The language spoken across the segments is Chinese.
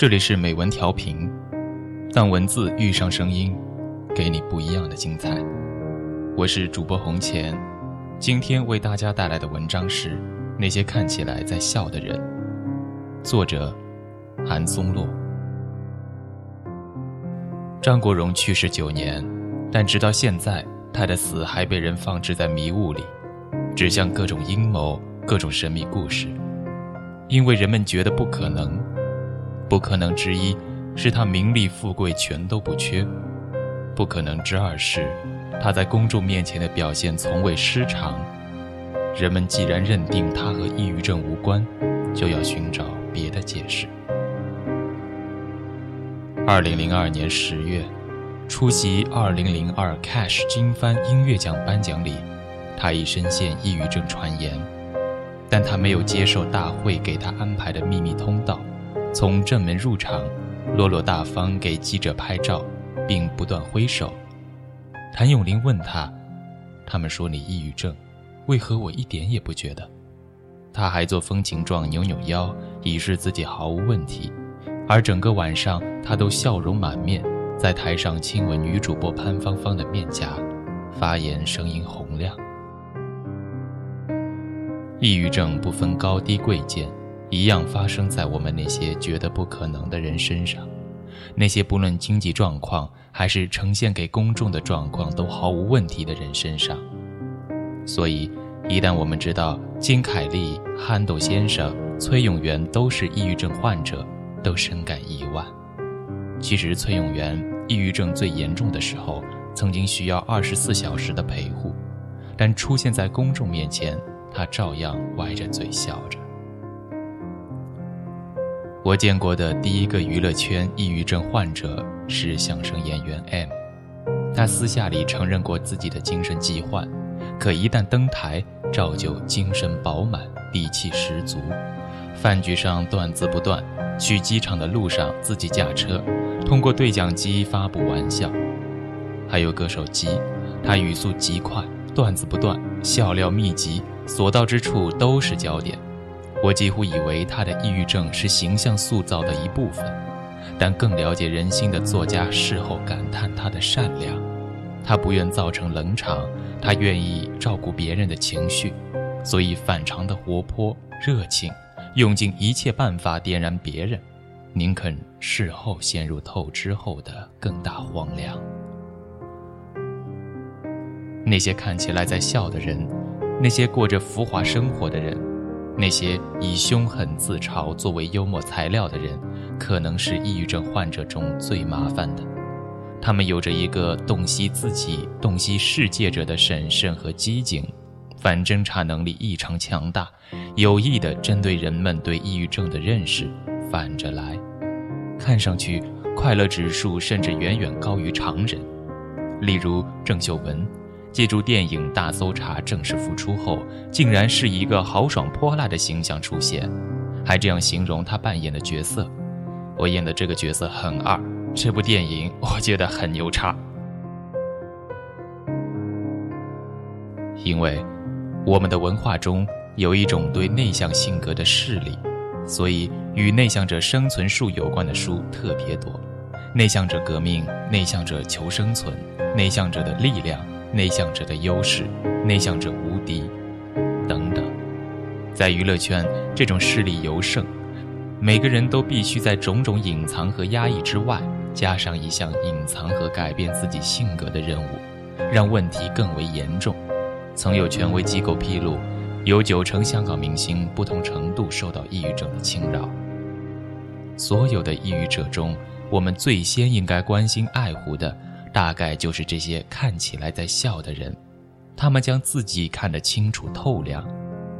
这里是美文调频，当文字遇上声音，给你不一样的精彩。我是主播红钱，今天为大家带来的文章是《那些看起来在笑的人》，作者韩松洛。张国荣去世九年，但直到现在，他的死还被人放置在迷雾里，指向各种阴谋、各种神秘故事，因为人们觉得不可能。不可能之一，是他名利富贵全都不缺；不可能之二是，他在公众面前的表现从未失常。人们既然认定他和抑郁症无关，就要寻找别的解释。二零零二年十月，出席二零零二 Cash 金帆音乐奖颁奖礼，他已深陷抑郁症传言，但他没有接受大会给他安排的秘密通道。从正门入场，落落大方给记者拍照，并不断挥手。谭咏麟问他：“他们说你抑郁症，为何我一点也不觉得？”他还做风情状扭扭腰，以示自己毫无问题。而整个晚上，他都笑容满面，在台上亲吻女主播潘芳芳的面颊，发言声音洪亮。抑郁症不分高低贵贱。一样发生在我们那些觉得不可能的人身上，那些不论经济状况还是呈现给公众的状况都毫无问题的人身上。所以，一旦我们知道金凯利、憨豆先生、崔永元都是抑郁症患者，都深感意外。其实，崔永元抑郁症最严重的时候，曾经需要二十四小时的陪护，但出现在公众面前，他照样歪着嘴笑着。我见过的第一个娱乐圈抑郁症患者是相声演员 M，他私下里承认过自己的精神疾患，可一旦登台，照旧精神饱满，底气十足。饭局上段子不断，去机场的路上自己驾车，通过对讲机发布玩笑。还有歌手鸡，他语速极快，段子不断，笑料密集，所到之处都是焦点。我几乎以为他的抑郁症是形象塑造的一部分，但更了解人心的作家事后感叹他的善良，他不愿造成冷场，他愿意照顾别人的情绪，所以反常的活泼热情，用尽一切办法点燃别人，宁肯事后陷入透支后的更大荒凉。那些看起来在笑的人，那些过着浮华生活的人。那些以凶狠自嘲作为幽默材料的人，可能是抑郁症患者中最麻烦的。他们有着一个洞悉自己、洞悉世界者的审慎和机警，反侦查能力异常强大，有意地针对人们对抑郁症的认识反着来。看上去快乐指数甚至远远高于常人。例如郑秀文。借助电影《大搜查》正式复出后，竟然是一个豪爽泼辣的形象出现，还这样形容他扮演的角色：“我演的这个角色很二，这部电影我觉得很牛叉。”因为我们的文化中有一种对内向性格的势力，所以与内向者生存术有关的书特别多。内向者革命、内向者求生存、内向者的力量。内向者的优势，内向者无敌，等等，在娱乐圈这种势力尤盛，每个人都必须在种种隐藏和压抑之外，加上一项隐藏和改变自己性格的任务，让问题更为严重。曾有权威机构披露，有九成香港明星不同程度受到抑郁症的侵扰。所有的抑郁者中，我们最先应该关心爱护的。大概就是这些看起来在笑的人，他们将自己看得清楚透亮，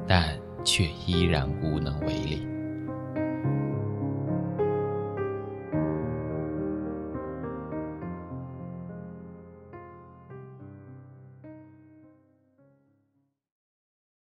但却依然无能为力。